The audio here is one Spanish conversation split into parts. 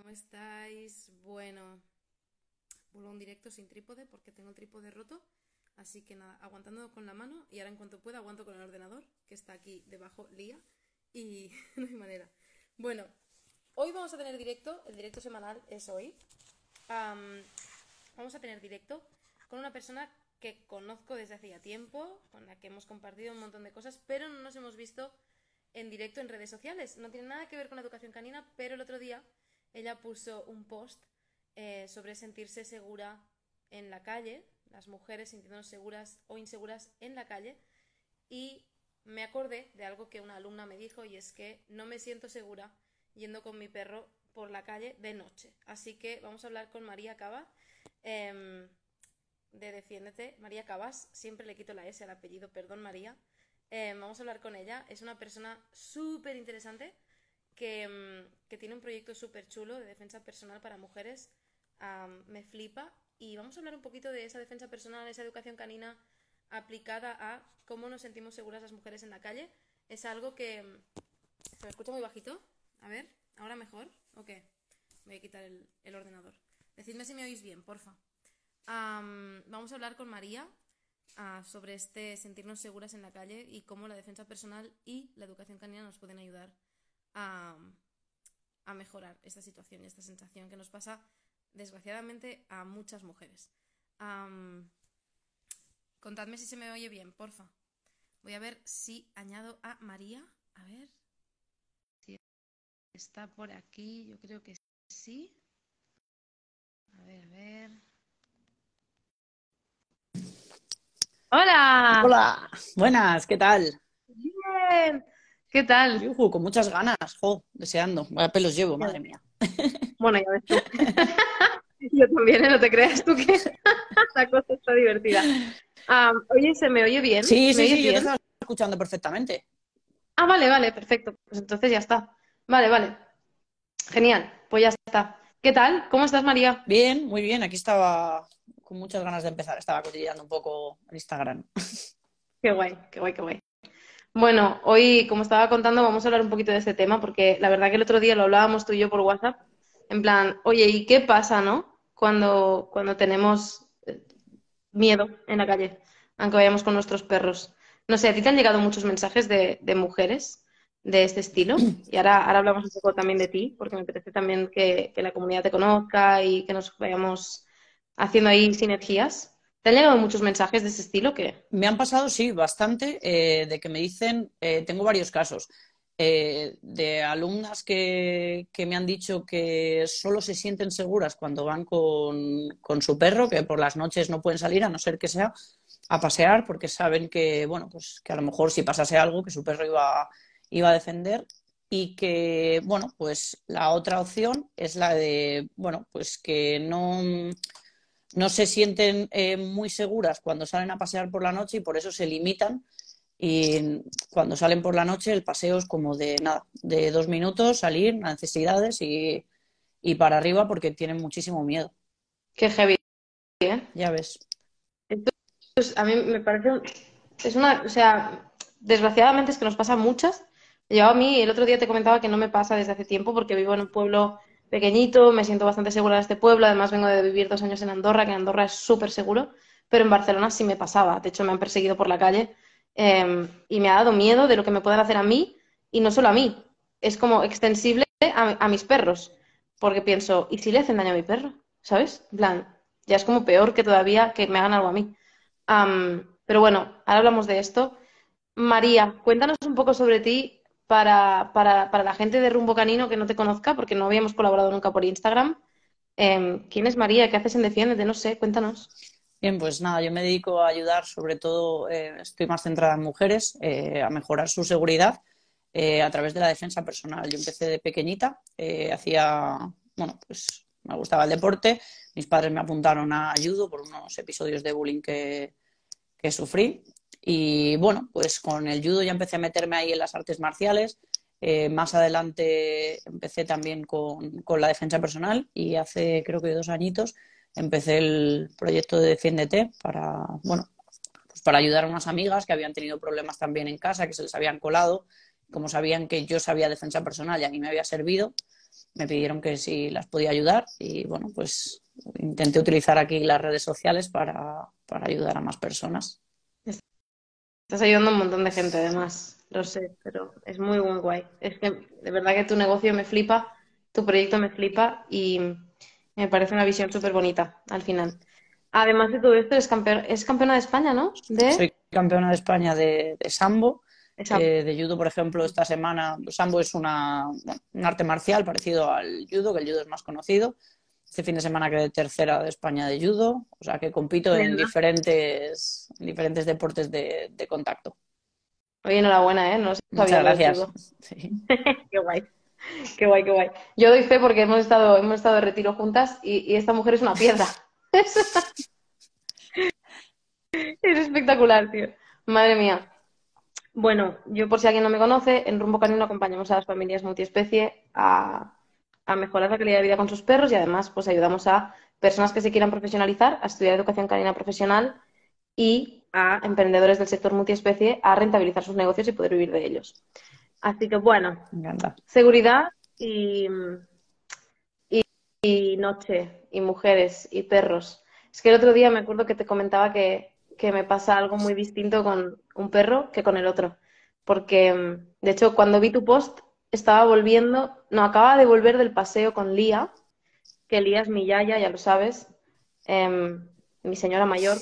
¿cómo estáis? Bueno, vuelvo un directo sin trípode porque tengo el trípode roto. Así que nada, aguantando con la mano y ahora en cuanto pueda aguanto con el ordenador, que está aquí debajo, lía, y no hay manera. Bueno, hoy vamos a tener directo, el directo semanal es hoy. Am, vamos a tener directo con una persona que conozco desde hace ya tiempo, con la que hemos compartido un montón de cosas, pero no nos hemos visto en directo en redes sociales. No tiene nada que ver con la educación canina, pero el otro día ella puso un post eh, sobre sentirse segura en la calle, las mujeres sintiéndose seguras o inseguras en la calle, y me acordé de algo que una alumna me dijo y es que no me siento segura yendo con mi perro por la calle de noche. Así que vamos a hablar con María Cava em, de Defiéndete. María Cabas, siempre le quito la S al apellido, perdón María. Em, vamos a hablar con ella. Es una persona súper interesante que, mm, que tiene un proyecto súper chulo de defensa personal para mujeres. Me flipa. Y vamos a hablar un poquito de esa defensa personal, esa educación canina aplicada a cómo nos sentimos seguras las mujeres en la calle. Es algo que... mm, ¿Se me escucha muy bajito? A ver, ¿ahora mejor? ¿O qué? Voy a quitar el, ordenador. Decidme si me oís bien, porfa. Am, vamos a hablar con María ah, sobre este sentirnos seguras en la calle y cómo la defensa personal y la educación canina nos pueden ayudar a, a mejorar esta situación y esta sensación que nos pasa, desgraciadamente, a muchas mujeres. Contadme si se me oye bien, porfa. Voy a ver si añado a María. A ver si está por aquí. Yo creo que sí. A ver, a ver. Hola, Hola, buenas, ¿qué tal? bien. ¿Qué tal? Yujú, con muchas ganas, jo, deseando. Vaya pelos llevo, madre mía. Bueno, ya ves tú. Yo también, ¿eh? No te creas tú que la cosa está divertida. Ah, oye, ¿se me oye bien? Sí, ¿Me sí, sí, yo te bien? estaba escuchando perfectamente. Ah, vale, vale, perfecto. Pues entonces ya está. Vale, vale. Genial, pues ya está. ¿Qué tal? ¿Cómo estás, María? Bien, muy bien, aquí estaba con muchas ganas de empezar, estaba cotilleando un poco en Instagram. Qué guay, qué guay, qué guay. Bueno, hoy, como estaba contando, vamos a hablar un poquito de este tema, porque la verdad que el otro día lo hablábamos tú y yo por WhatsApp, en plan, oye, ¿y qué pasa, no? Cuando, cuando tenemos eh, miedo en la calle, aunque vayamos con nuestros perros. No sé, ¿a ti te han llegado muchos mensajes de, de mujeres de este estilo? Y ahora, ahora hablamos un poco también de ti, porque me apetece también que, que la comunidad te conozca y que nos vayamos haciendo ahí sinergias. ¿Te han llegado muchos mensajes de ese estilo? ¿Qué? Me han pasado, sí, bastante, eh, de que me dicen, eh, tengo varios casos, eh, de alumnas que, que me han dicho que solo se sienten seguras cuando van con, con su perro, que por las noches no pueden salir, a no ser que sea a pasear, porque saben que, bueno, pues que a lo mejor si pasase algo, que su perro iba, iba a defender. Y que, bueno, pues la otra opción es la de, bueno, pues que no, no se sienten eh, muy seguras cuando salen a pasear por la noche y por eso se limitan. Y cuando salen por la noche, el paseo es como de nada, de dos minutos, salir, necesidades y, y para arriba porque tienen muchísimo miedo. Qué heavy, ¿eh? Ya ves. Pues a mí me parece, un- es una, o sea, desgraciadamente es que nos pasa muchas. Yo a mí el otro día te comentaba que no me pasa desde hace tiempo porque vivo en un pueblo pequeñito, me siento bastante segura en este pueblo, además vengo de vivir dos años en Andorra, que en Andorra es súper seguro, pero en Barcelona sí me pasaba. De hecho, me han perseguido por la calle eh, y me ha dado miedo de lo que me puedan hacer a mí y no solo a mí, es como extensible a, mis perros, porque pienso, ¿y si le hacen daño a mi perro? ¿Sabes? Plan, ya es como peor que todavía que me hagan algo a mí. Pero bueno, ahora hablamos de esto. María, cuéntanos un poco sobre ti para, para, para la gente de Rumbo Canino que no te conozca, porque no habíamos colaborado nunca por Instagram. Em, ¿quién es María? ¿Qué haces en Defiéndete? No sé, cuéntanos. Bien, pues nada, yo me dedico a ayudar, sobre todo, eh, estoy más centrada en mujeres, eh, a mejorar su seguridad eh, a través de la defensa personal. Yo empecé de pequeñita, hacía, bueno, pues me gustaba el deporte, mis padres me apuntaron a judo por unos episodios de bullying que, que sufrí. Y bueno, pues con el judo ya empecé a meterme ahí en las artes marciales. Eh, más adelante empecé también con, con la defensa personal y hace creo que dos añitos empecé el proyecto de Defiéndete para, bueno, pues para ayudar a unas amigas que habían tenido problemas también en casa, que se les habían colado. Como sabían que yo sabía defensa personal y a mí me había servido, me pidieron que si las podía ayudar y bueno, pues intenté utilizar aquí las redes sociales para, para ayudar a más personas. Estás ayudando a un montón de gente además, lo sé, pero es muy buen guay. Es que de verdad que tu negocio me flipa, tu proyecto me flipa y me parece una visión súper bonita al final. Además de todo esto, es, campeón, es campeona de España, ¿no? Soy campeona de España de, Sambo. Eh, de judo, por ejemplo, esta semana, Sambo es una, un arte marcial parecido al judo, que el judo es más conocido. Este fin de semana quedé tercera de España de judo, o sea que compito en diferentes, diferentes deportes de, contacto. Oye, enhorabuena, ¿eh? No Muchas gracias. qué guay. Qué guay, qué guay. Yo doy fe porque hemos estado, hemos estado de retiro juntas y, esta mujer es una piedra. es espectacular, tío. Madre mía. Bueno, yo por si alguien no me conoce, en Rumbo Canino acompañamos a las familias multiespecie a, a mejorar la calidad de vida con sus perros y además pues ayudamos a personas que se quieran profesionalizar, a estudiar educación canina profesional y a emprendedores del sector multiespecie a rentabilizar sus negocios y poder vivir de ellos. Así que bueno, seguridad y, y, noche y mujeres y perros. Es que el otro día me acuerdo que te comentaba que, que me pasa algo muy distinto con un perro que con el otro. Porque, de hecho, cuando vi tu post, estaba volviendo, no, acaba de volver del paseo con Lía, que Lía es mi yaya, ya lo sabes, em, mi señora mayor,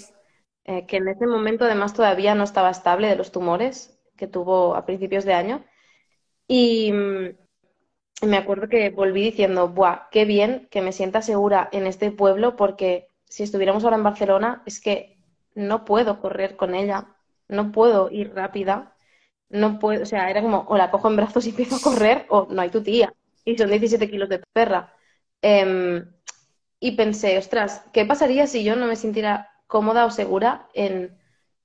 eh, que en ese momento además todavía no estaba estable de los tumores que tuvo a principios de año. Y, me acuerdo que volví diciendo, ¡buah, qué bien que me sienta segura en este pueblo! Porque si estuviéramos ahora en Barcelona, es que no puedo correr con ella, no puedo ir rápida, no puedo, o sea, era como, o la cojo en brazos y empiezo a correr, o no hay tu tía. Y son 17 kilos de perra. Em, y pensé, ostras, ¿qué pasaría si yo no me sintiera cómoda o segura en,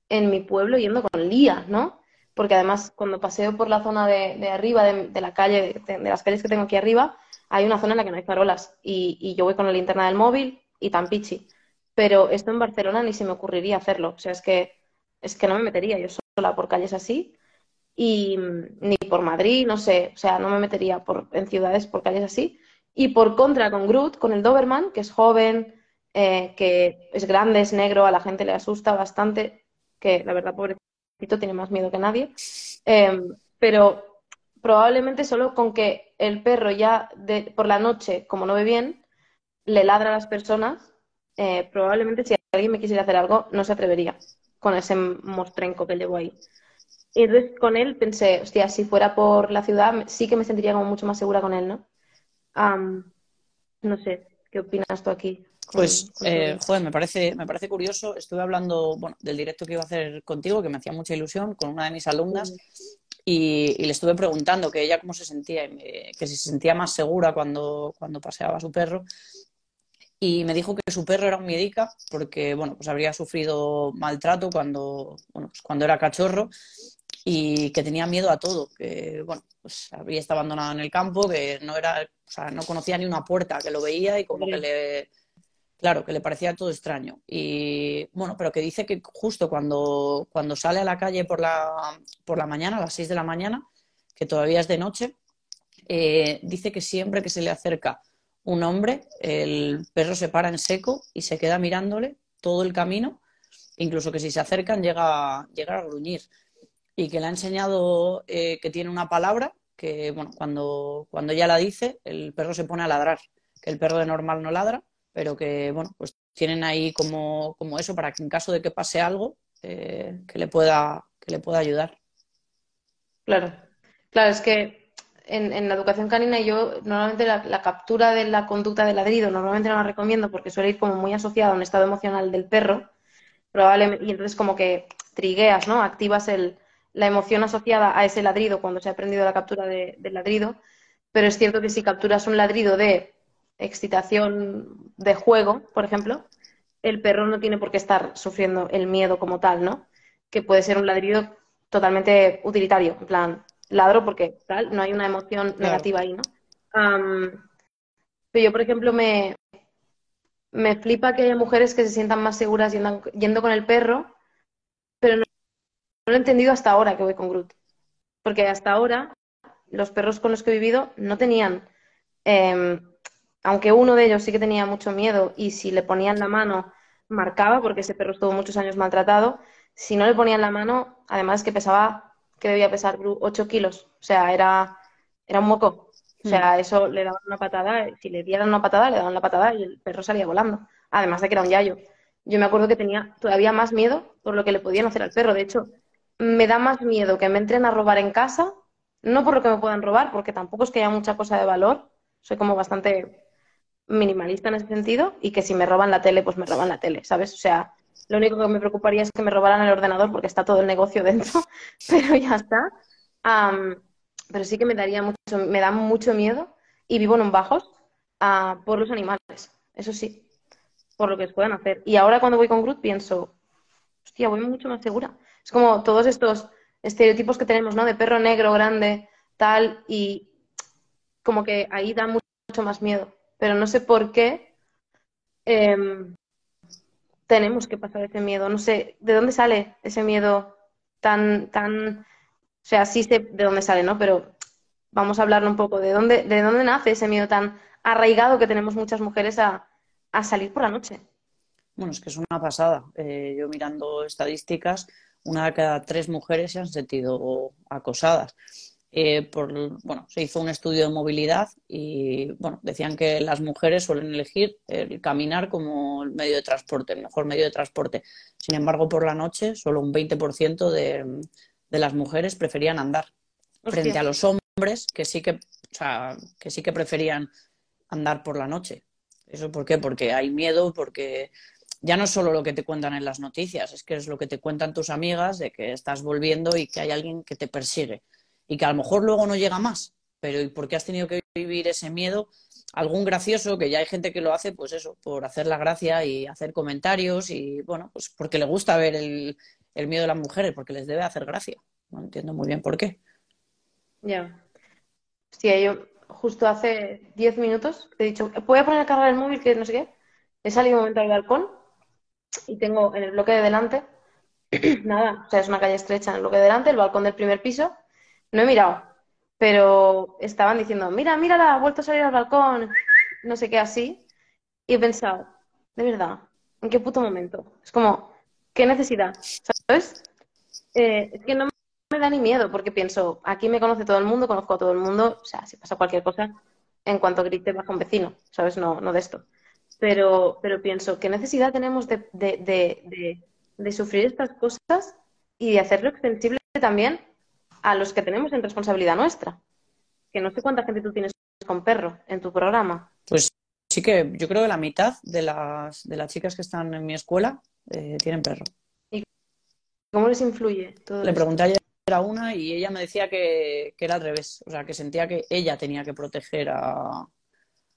en mi pueblo yendo con Lía, ¿no? porque además cuando paseo por la zona de, arriba, de, la calle, de, las calles que tengo aquí arriba, hay una zona en la que no hay farolas y, yo voy con la linterna del móvil y tan pichi. Pero esto en Barcelona ni se me ocurriría hacerlo. O sea, es que, es que no me metería yo sola por calles así y ni por Madrid, no sé, o sea, no me metería por, en ciudades por calles así. Y por contra, con Groot, con el Doberman, que es joven, eh, que es grande, es negro, a la gente le asusta bastante, que la verdad, pobre tiene más miedo que nadie. Em, pero probablemente solo con que el perro ya de, por la noche, como no ve bien, le ladra a las personas, eh, probablemente si alguien me quisiera hacer algo, no se atrevería con ese mostrenco que llevo ahí. Y entonces con él pensé, hostia, si fuera por la ciudad, sí que me sentiría como mucho más segura con él, ¿no? no sé, ¿qué opinas tú aquí? Pues, eh, joder, me parece, me parece curioso. Estuve hablando bueno, del directo que iba a hacer contigo, que me hacía mucha ilusión, con una de mis alumnas, mm. y, le estuve preguntando que ella cómo se sentía, que si se sentía más segura cuando, cuando paseaba a su perro. Y me dijo que su perro era un miedica porque, bueno, pues habría sufrido maltrato cuando, bueno, pues cuando era cachorro y que tenía miedo a todo, que, bueno, pues había estado abandonado en el campo, que no era, o sea, no conocía ni una puerta, que lo veía y como que le Claro, que le parecía todo extraño. Y bueno, pero que dice que justo cuando, cuando sale a la calle por la, por la mañana, a las 6 de la mañana, que todavía es de noche, eh, dice que siempre que se le acerca un hombre, el perro se para en seco y se queda mirándole todo el camino, incluso que si se acercan llega, llega a gruñir. Y que le ha enseñado eh, que tiene una palabra que, bueno, cuando, cuando ella la dice, el perro se pone a ladrar, que el perro de normal no ladra pero que, bueno, pues tienen ahí como, como eso para que en caso de que pase algo, eh, que, le pueda, que le pueda ayudar. Claro, claro, es que en, en la educación canina yo normalmente la, captura de la conducta de ladrido normalmente no la recomiendo porque suele ir como muy asociada a un estado emocional del perro, probablemente, y entonces como que trigueas, ¿no? Activas el, la emoción asociada a ese ladrido cuando se ha aprendido la captura de, del ladrido, pero es cierto que si capturas un ladrido de excitación de juego, por ejemplo, el perro no tiene por qué estar sufriendo el miedo como tal, ¿no? Que puede ser un ladrido totalmente utilitario, en plan, ladro porque tal, no hay una emoción negativa ahí, ¿no? pero yo, por ejemplo, me, me flipa que haya mujeres que se sientan más seguras yendo, yendo con el perro, no, lo he entendido hasta ahora que voy con Groot. Porque hasta ahora los perros con los que he vivido no tenían em, aunque uno de ellos sí que tenía mucho miedo y si le ponían la mano marcaba, porque ese perro estuvo muchos años maltratado, si no le ponían la mano, además que pesaba, que debía pesar 8 kilos, o sea, era, era un moco. O sea, eso le daban una patada, si le dieran una patada, le daban la patada y el perro salía volando. Además de que era un yayo. Yo me acuerdo que tenía todavía más miedo por lo que le podían hacer al perro. De hecho, me da más miedo que me entren a robar en casa, no por lo que me puedan robar, porque tampoco es que haya mucha cosa de valor. Soy como bastante minimalista en ese sentido y que si me roban la tele, pues me roban la tele, ¿sabes? O sea, lo único que me preocuparía es que me robaran el ordenador porque está todo el negocio dentro, pero ya está. pero sí que me daría mucho, me da mucho miedo y vivo en un bajos uh, por los animales, eso sí, por lo que puedan hacer. Y ahora cuando voy con Groot pienso, hostia, voy mucho más segura. Es como todos estos estereotipos que tenemos, ¿no? De perro negro, grande, tal, y como que ahí da mucho más miedo pero no sé por qué em, tenemos que pasar ese miedo. No sé de dónde sale ese miedo tan, tan, o sea, sí sé de dónde sale, ¿no? Pero vamos a hablar un poco de dónde, de dónde nace ese miedo tan arraigado que tenemos muchas mujeres a, salir por la noche. Bueno, es que es una pasada. Eh, yo mirando estadísticas, una de cada tres mujeres se han sentido acosadas. Eh, por, bueno, se hizo un estudio de movilidad y bueno, decían que las mujeres suelen elegir el caminar como el medio de transporte, el mejor medio de transporte. Sin embargo, por la noche, solo un 20% de, de las mujeres preferían andar frente a los hombres que sí que, o sea, que sí que preferían andar por la noche. ¿Eso por qué? Porque hay miedo, porque ya no es solo lo que te cuentan en las noticias, es que es lo que te cuentan tus amigas de que estás volviendo y que hay alguien que te persigue y que a lo mejor luego no llega más, pero ¿y por qué has tenido que vivir ese miedo? Algún gracioso, que ya hay gente que lo hace, pues eso, por hacer la gracia y hacer comentarios y, bueno, pues porque le gusta ver el, miedo de las mujeres, porque les debe hacer gracia. No entiendo muy bien por qué. Ya. Sí, yo justo hace 10 minutos he dicho, voy a poner a cargar el móvil, que no sé qué. He salido un momento al balcón y tengo en el bloque de delante, nada, o sea, es una calle estrecha en el bloque de delante, el balcón del primer piso, no he mirado, pero estaban diciendo, mira, mírala, ha vuelto a salir al balcón, no sé qué así. Y he pensado, de verdad, ¿en qué puto momento? Es como, ¿qué necesidad? ¿Sabes? Eh, es que no me da ni miedo, porque pienso, aquí me conoce todo el mundo, conozco a todo el mundo, o sea, si pasa cualquier cosa, en cuanto grite baja un vecino, ¿sabes? No, no de esto. Pero, pero pienso, ¿qué necesidad tenemos de, de, de sufrir estas cosas y de hacerlo extensible también a los que tenemos en responsabilidad nuestra. Que no sé cuánta gente tú tienes con perro en tu programa. Pues sí que yo creo que la mitad de las, de las chicas que están en mi escuela eh, tienen perro. ¿Y cómo les influye todo Le pregunté ayer a una y ella me decía que, era al revés. O sea, que sentía que ella tenía que proteger a,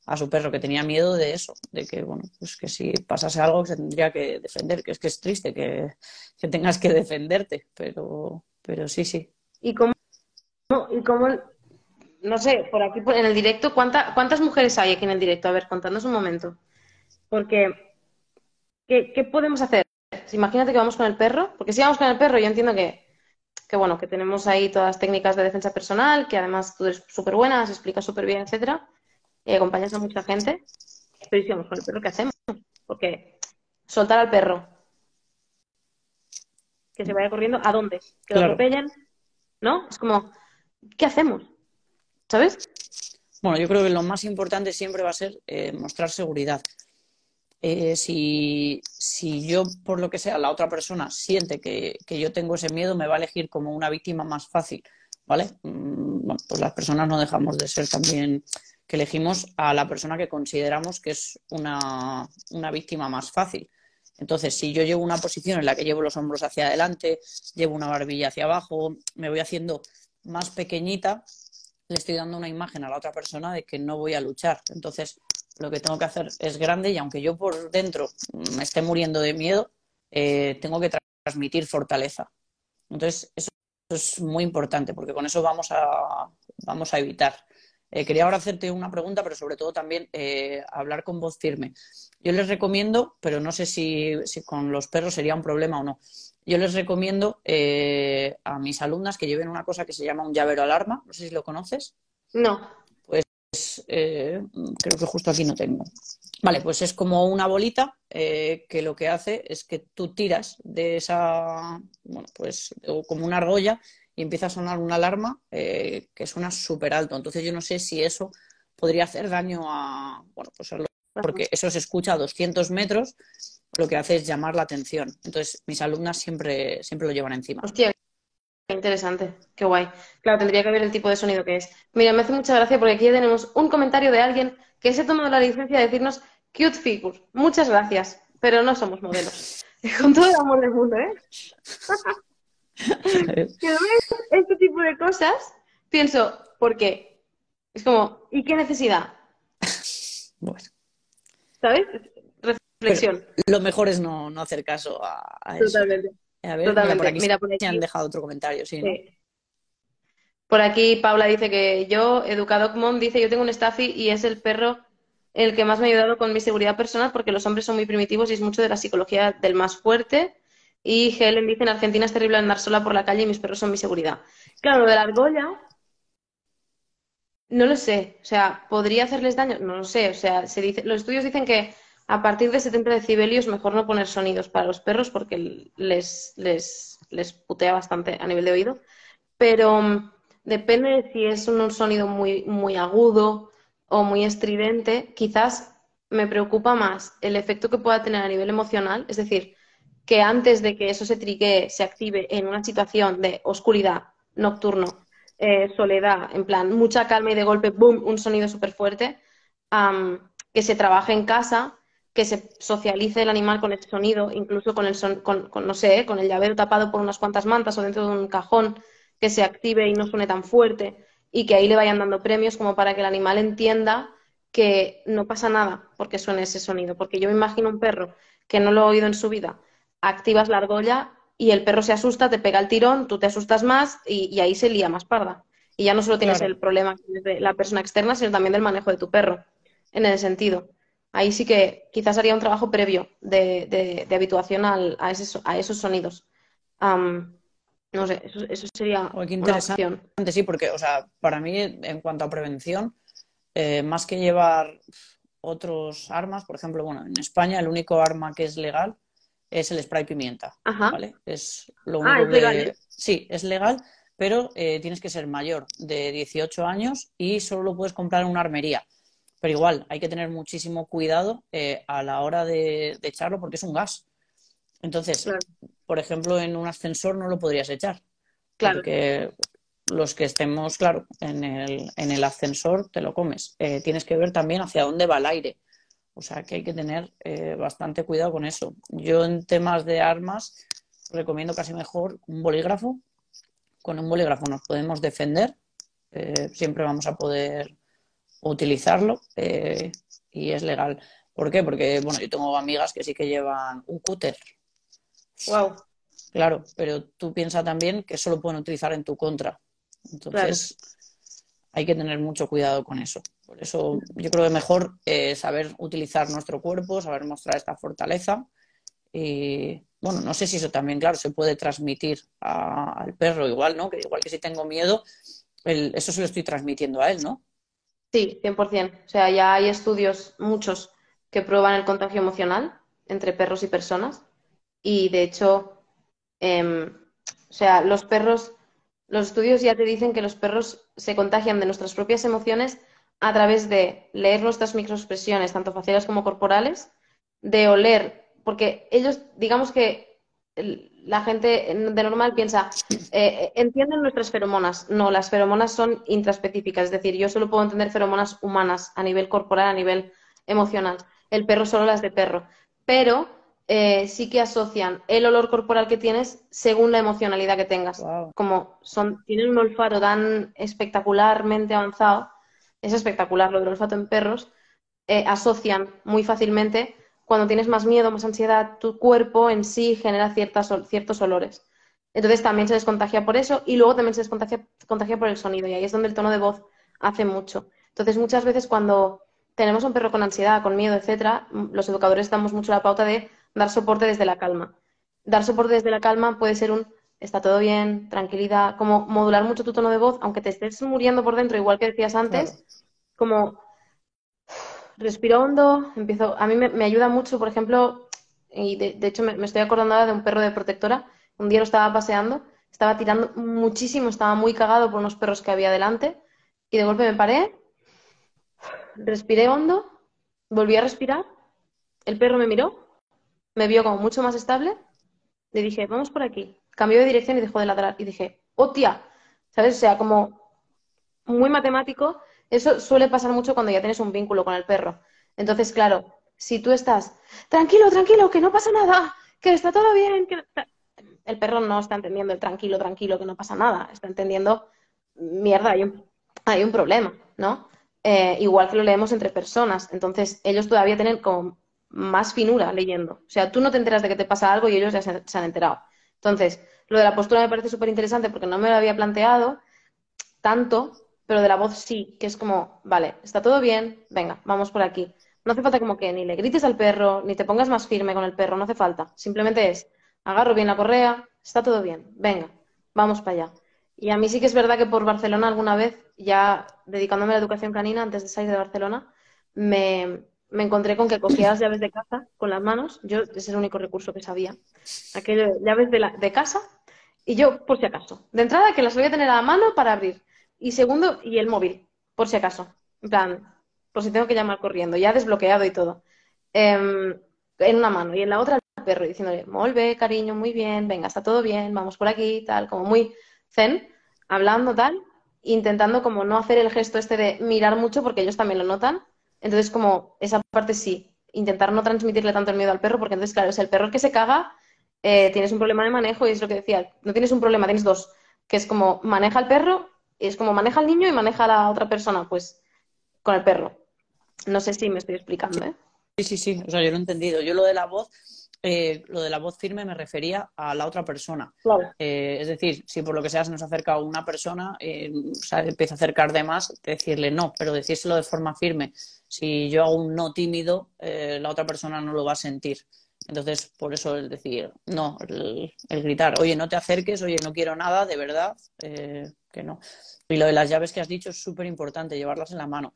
a su perro, que tenía miedo de eso, de que, bueno, pues que si pasase algo se tendría que defender, que es que es triste que, que tengas que defenderte, pero, pero sí, sí, ¿Y cómo, y cómo no sé, por aquí en el directo, ¿cuántas mujeres hay aquí en el directo? A ver, contadnos un momento. Porque, ¿qué, podemos hacer? Imagínate que vamos con el perro, porque si vamos con el perro, yo entiendo que, que bueno, que tenemos ahí todas las técnicas de defensa personal, que además tú eres súper buena, se explica súper bien, etcétera, y acompañas a mucha gente. Pero si vamos con el perro, ¿qué hacemos? Porque soltar al perro, que se vaya corriendo, ¿a dónde? Que lo atropellen, ¿no? Es como, ¿qué hacemos? ¿Sabes? Bueno, yo creo que lo más importante siempre va a ser eh, mostrar seguridad. Eh, si, yo, por lo que sea, la otra persona siente que, yo tengo ese miedo, me va a elegir como una víctima más fácil, ¿vale? Mm, bueno, pues las personas no dejamos de ser también que elegimos a la persona que consideramos que es una, una víctima más fácil. Entonces, si yo llevo una posición en la que llevo los hombros hacia adelante, llevo una barbilla hacia abajo, me voy haciendo más pequeñita, le estoy dando una imagen a la otra persona de que no voy a luchar. Entonces, lo que tengo que hacer es grande y aunque yo por dentro me esté muriendo de miedo, eh, tengo que transmitir fortaleza. Entonces, eso es muy importante porque con eso vamos a, vamos a evitar eh, quería ahora hacerte una pregunta, pero sobre todo también eh, hablar con voz firme. Yo les recomiendo, pero no sé si, con los perros sería un problema o no. Yo les recomiendo eh, a mis alumnas que lleven una cosa que se llama un llavero alarma. No sé si lo conoces. No. Pues creo que justo aquí no tengo. Vale, pues es como una bolita que lo que hace es que tú tiras de esa, bueno, pues como una argolla y empieza a sonar una alarma eh, que suena súper alto. Entonces yo no sé si eso podría hacer daño a, bueno, pues porque eso se escucha a 200 metros, lo que hace es llamar la atención. Entonces mis alumnas siempre, siempre lo llevan encima. Hostia, qué interesante, qué guay. Claro, tendría que ver el tipo de sonido que es. Mira, me hace mucha gracia porque aquí ya tenemos un comentario de alguien que se ha tomado la licencia de decirnos cute figure. Muchas gracias, pero no somos modelos. Con todo el amor del mundo, ¿eh? ves este tipo de cosas, pienso, ¿por qué? Es como, ¿y qué necesidad? Bueno. ¿Sabes? Reflexión. Pero lo mejor es no, no hacer caso a, a eso. Totalmente. A ver, Totalmente. Mira, por aquí, Mira, por aquí- se han dejado otro comentario, sí. Por aquí Paula dice que yo, Educador Mom, dice yo tengo un Staffy y es el perro el que más me ha ayudado con mi seguridad personal porque los hombres son muy primitivos y es mucho de la psicología del más fuerte. Y Helen dice en Argentina es terrible andar sola por la calle y mis perros son mi seguridad. Claro, lo de la argolla, no lo sé. O sea, ¿podría hacerles daño? No lo sé. O sea, se dice, los estudios dicen que a partir de 70 decibelios mejor no poner sonidos para los perros porque les, les, les putea bastante a nivel de oído. Pero mm, depende de si es un sonido muy, muy agudo o muy estridente, quizás me preocupa más el efecto que pueda tener a nivel emocional, es decir, que antes de que eso se trigue, se active en una situación de oscuridad, nocturno, eh, soledad, en plan, mucha calma y de golpe, boom, un sonido súper fuerte, que se trabaje en casa, que se socialice el animal con el sonido, incluso con el son, con, no sé, con el llavero tapado por unas cuantas mantas o dentro de un cajón, que se active y no suene tan fuerte y que ahí le vayan dando premios como para que el animal entienda que no pasa nada porque suene ese sonido. Porque yo me imagino un perro que no lo ha oído en su vida, activas la argolla y el perro se asusta, te pega el tirón, tú te asustas más y, y ahí se lía más parda. Y ya no solo tienes Claro. el problema de la persona externa, sino también del manejo de tu perro, en ese sentido. Ahí sí que quizás haría un trabajo previo de, de- de habituación al- a, ese so- a esos sonidos. Am, no sé, eso, eso sería Oye, qué una interesante. opción. Sí, porque, o sea, para mí, en cuanto a prevención, eh, más que llevar otros armas, por ejemplo, bueno, en España el único arma que es legal es el spray pimienta, Ajá. ¿vale? Es lo Ah, único es legal, que- ¿eh? Sí, es legal, pero eh, tienes que ser mayor de 18 años y solo lo puedes comprar en una armería. Pero igual, hay que tener muchísimo cuidado eh, a la hora de, de echarlo porque es un gas. Entonces, Claro. por ejemplo, en un ascensor no lo podrías echar. Claro. Porque los que estemos, claro, en el, en el ascensor te lo comes. Eh, tienes que ver también hacia dónde va el aire. O sea que hay que tener eh, bastante cuidado con eso. Yo en temas de armas recomiendo casi mejor un bolígrafo. Con un bolígrafo nos podemos defender. eh, siempre vamos a poder utilizarlo eh, y es legal. ¿Por qué? Porque, bueno, yo tengo amigas que sí que llevan un cúter. Wow. Claro, pero tú piensas también que eso lo pueden utilizar en tu contra. Entonces, hay que tener mucho cuidado con eso. Por eso yo creo que mejor eh, saber utilizar nuestro cuerpo, saber mostrar esta fortaleza. Y bueno, no sé si eso también, claro, se puede transmitir a- al perro igual, ¿no? Que igual que si tengo miedo, el- eso se lo estoy transmitiendo a él, ¿no? Sí, 100%. O sea, ya hay estudios, muchos, que prueban el contagio emocional entre perros y personas. Y de hecho, em, o sea, los perros, los estudios ya te dicen que los perros se contagian de nuestras propias emociones a través de leer nuestras microexpresiones, tanto faciales como corporales, de oler, porque ellos, digamos que la gente de normal piensa, eh, entienden nuestras feromonas. No, las feromonas son intraspecíficas, es decir, yo solo puedo entender feromonas humanas a nivel corporal, a nivel emocional. El perro solo las de perro. Pero eh, sí que asocian el olor corporal que tienes según la emocionalidad que tengas. Wow. Como son, tienen un olfato tan espectacularmente avanzado, es espectacular lo del olfato en perros, eh, asocian muy fácilmente cuando tienes más miedo, más ansiedad, tu cuerpo en sí genera ciertas, ciertos olores. Entonces también se descontagia por eso y luego también se descontagia contagia por el sonido y ahí es donde el tono de voz hace mucho. Entonces muchas veces cuando tenemos un perro con ansiedad, con miedo, etcétera, los educadores damos mucho la pauta de dar soporte desde la calma. Dar soporte desde la calma puede ser un está todo bien, tranquilidad, como modular mucho tu tono de voz, aunque te estés muriendo por dentro, igual que decías antes, Claro. como respiro hondo, empiezo, a mí me, me ayuda mucho, por ejemplo, y de, de hecho me, me estoy acordando ahora de un perro de protectora, un día lo estaba paseando, estaba tirando muchísimo, estaba muy cagado por unos perros que había delante, y de golpe me paré, respiré hondo, volví a respirar, el perro me miró, me vio como mucho más estable, le dije, vamos por aquí, cambió de dirección y dejó de ladrar, y dije, ¡hostia! ¿Sabes? O sea, como muy matemático, eso suele pasar mucho cuando ya tienes un vínculo con el perro. Entonces, claro, si tú estás, tranquilo, tranquilo, que no pasa nada, que está todo bien, que... el perro no está entendiendo el tranquilo, tranquilo, que no pasa nada, está entendiendo, mierda, hay un, hay un problema, ¿no? Eh, igual que lo leemos entre personas. Entonces, ellos todavía tienen como más finura leyendo. O sea, tú no te enteras de que te pasa algo y ellos ya se, han enterado. Entonces, lo de la postura me parece súper interesante porque no me lo había planteado tanto, pero de la voz sí, que es como, vale, está todo bien, venga, vamos por aquí. No hace falta como que ni le grites al perro, ni te pongas más firme con el perro, no hace falta. Simplemente es, agarro bien la correa, está todo bien, venga, vamos para allá. Y a mí sí que es verdad que por Barcelona alguna vez, ya dedicándome a la educación canina antes de salir de Barcelona, me, me encontré con que cogía las llaves de casa con las manos, yo ese es el único recurso que sabía, aquellas llaves de, la, de casa, y yo por si acaso. De entrada que las voy a tener a la mano para abrir. Y segundo, y el móvil, por si acaso. En plan, por si tengo que llamar corriendo, ya desbloqueado y todo. Em, en una mano y en la otra el perro diciéndole, molve, cariño, muy bien, venga, está todo bien, vamos por aquí, tal, como muy zen, hablando tal, intentando como no hacer el gesto este de mirar mucho porque ellos también lo notan. Entonces, como esa parte sí, intentar no transmitirle tanto el miedo al perro, porque entonces, claro, es el perro el que se caga, eh, tienes un problema de manejo y es lo que decía, no tienes un problema, tienes dos, que es como maneja al perro, y es como maneja al niño y maneja a la otra persona, pues con el perro. No sé si me estoy explicando, ¿eh? Sí, sí, sí, o sea, yo lo he entendido. Yo lo de la voz, eh, lo de la voz firme me refería a la otra persona. Claro. Eh, es decir, si por lo que sea se nos acerca una persona, eh, o sea, empieza a acercar de más, decirle no, pero decírselo de forma firme. Si yo hago un no tímido, eh, la otra persona no lo va a sentir. Entonces, por eso el decir, no, el, el gritar, oye, no te acerques, oye, no quiero nada, de verdad, eh, que no. Y lo de las llaves que has dicho es súper importante, llevarlas en la mano.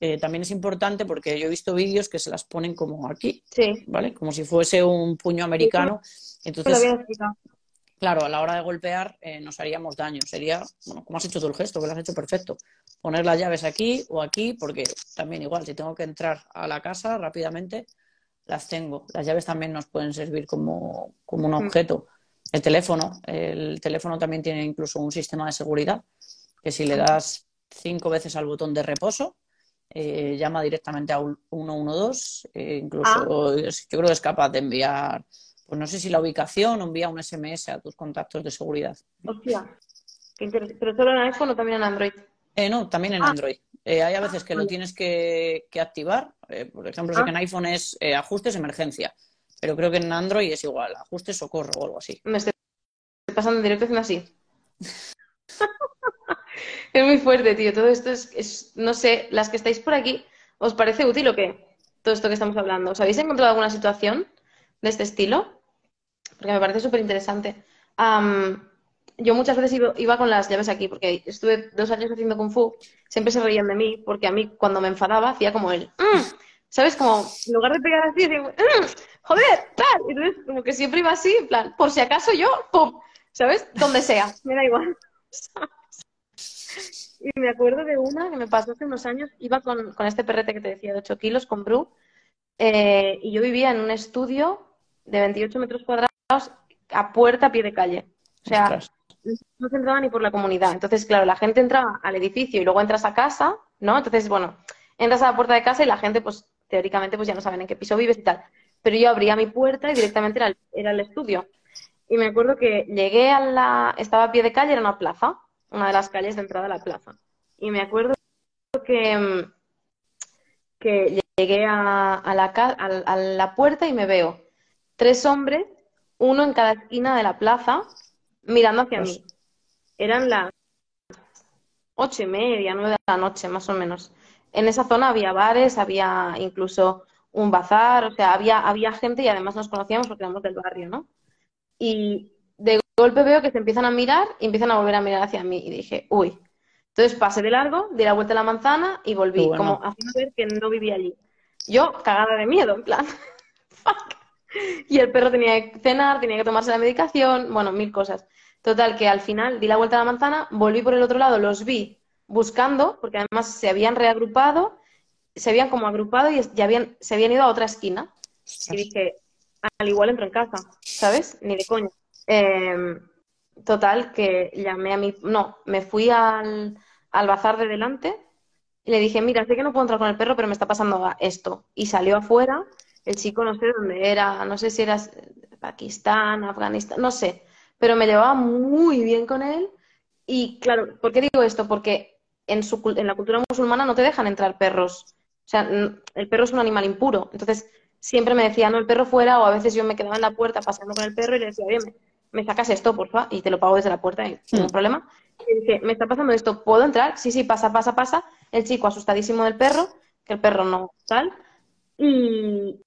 Eh, también es importante porque yo he visto vídeos que se las ponen como aquí, Sí, ¿vale? Como si fuese un puño americano. Entonces. Claro, a la hora de golpear eh, nos haríamos daño. Sería, bueno, como has hecho tú el gesto, que lo has hecho perfecto. Poner las llaves aquí o aquí, porque también igual, si tengo que entrar a la casa rápidamente, las tengo. Las llaves también nos pueden servir como, como un Mm. objeto. El teléfono, el teléfono también tiene incluso un sistema de seguridad, que si le das cinco veces al botón de reposo, eh, llama directamente a un 112, eh, incluso es- yo creo que es capaz de enviar, pues no sé si la ubicación o envía un SMS a tus contactos de seguridad. Hostia, qué interesante. Pero solo en iPhone o también en Android. Eh, no, también en Ah. Android. Eh, hay a veces que lo tienes que, que activar. Eh, por ejemplo, sé Ah. que en iPhone es eh, ajustes emergencia, pero creo que en Android es igual, ajustes socorro o algo así. Me estoy pasando en directo haciendo así. Es muy fuerte, tío. Todo esto es, es- no sé, las que estáis por aquí, ¿os parece útil o qué? Todo esto que estamos hablando. ¿Os habéis encontrado alguna situación de este estilo? Porque me parece súper interesante. yo muchas veces iba, con las llaves aquí, porque estuve dos años haciendo Kung Fu. Siempre se reían de mí, porque a mí cuando me enfadaba hacía como el... "Mm", ¿Sabes? Como en lugar de pegar así, decía, "Mm, joder, tal. Y entonces, como que siempre iba así, en plan, por si acaso yo, ¡pum! ¿Sabes? Donde sea, me da igual. Y me acuerdo de una que me pasó hace unos años, iba con, con este perrete que te decía de 8 kilos, con Bru, eh, y yo vivía en un estudio de 28 metros cuadrados a puerta a pie de calle. O sea, Ostras. no se entraba ni por la comunidad. Entonces, claro, la gente entraba al edificio y luego entras a casa, ¿no? Entonces, bueno, entras a la puerta de casa y la gente, pues, teóricamente, pues ya no saben en qué piso vives y tal. Pero yo abría mi puerta y directamente era el, era el estudio. Y me acuerdo que llegué a la... Estaba a pie de calle, era una plaza, una de las calles de entrada a la plaza. Y me acuerdo que, que llegué a, a la, a la puerta y me veo tres hombres, uno en cada esquina de la plaza, mirando hacia mí. Eran las ocho y media, nueve de la noche, más o menos. En esa zona había bares, había incluso un bazar, o sea, había, había gente y además nos conocíamos porque éramos del barrio, ¿no? Y de golpe veo que se empiezan a mirar y empiezan a volver a mirar hacia mí. Y dije, uy. Entonces pasé de largo, di la vuelta a la manzana y volví, bueno. como haciendo ver que no vivía allí. Yo cagada de miedo, en plan, fuck. Y el perro tenía que cenar, tenía que tomarse la medicación, bueno, mil cosas. Total, que al final di la vuelta a la manzana, volví por el otro lado, los vi buscando, porque además se habían reagrupado, se habían como agrupado y ya habían, se habían ido a otra esquina. Y dije, al igual entro en casa, ¿sabes? Ni de coña. Em, total, que llamé a mi... No, me fui al, al bazar de delante y le dije, mira, sé que no puedo entrar con el perro, pero me está pasando esto. Y salió afuera, el chico no sé dónde era, no sé si era Pakistán, Afganistán, no sé, pero me llevaba muy bien con él. Y claro, ¿por qué digo esto? Porque en, su, en la cultura musulmana no te dejan entrar perros. O sea, el perro es un animal impuro. Entonces, siempre me decía, no, el perro fuera, o a veces yo me quedaba en la puerta pasando con el perro y le decía, oye, me, sacas esto, porfa, y te lo pago desde la puerta, y sin hmm. problema. Y dije, me está pasando esto, ¿puedo entrar? Sí, sí, pasa, pasa, pasa. El chico asustadísimo del perro, que el perro no tal. Y,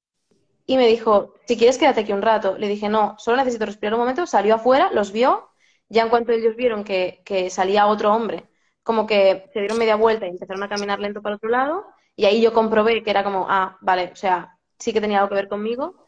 y me dijo, si quieres quédate aquí un rato. Le dije, no, solo necesito respirar un momento. Salió afuera, los vio. Ya en cuanto ellos vieron que, que salía otro hombre, como que se dieron media vuelta y empezaron a caminar lento para otro lado. Y ahí yo comprobé que era como, ah, vale, o sea, sí que tenía algo que ver conmigo.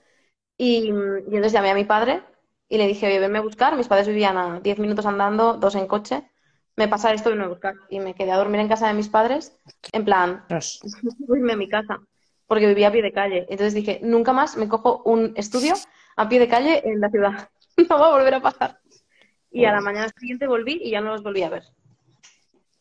Y, y entonces llamé a mi padre y le dije, oye, venme a buscar. Mis padres vivían a 10 minutos andando, dos en coche. Me pasa esto, venme a buscar. Y me quedé a dormir en casa de mis padres, en plan, irme a mi casa, porque vivía a pie de calle. Entonces dije, nunca más me cojo un estudio a pie de calle en la ciudad. no va a volver a pasar. Y a la mañana siguiente volví y ya no los volví a ver.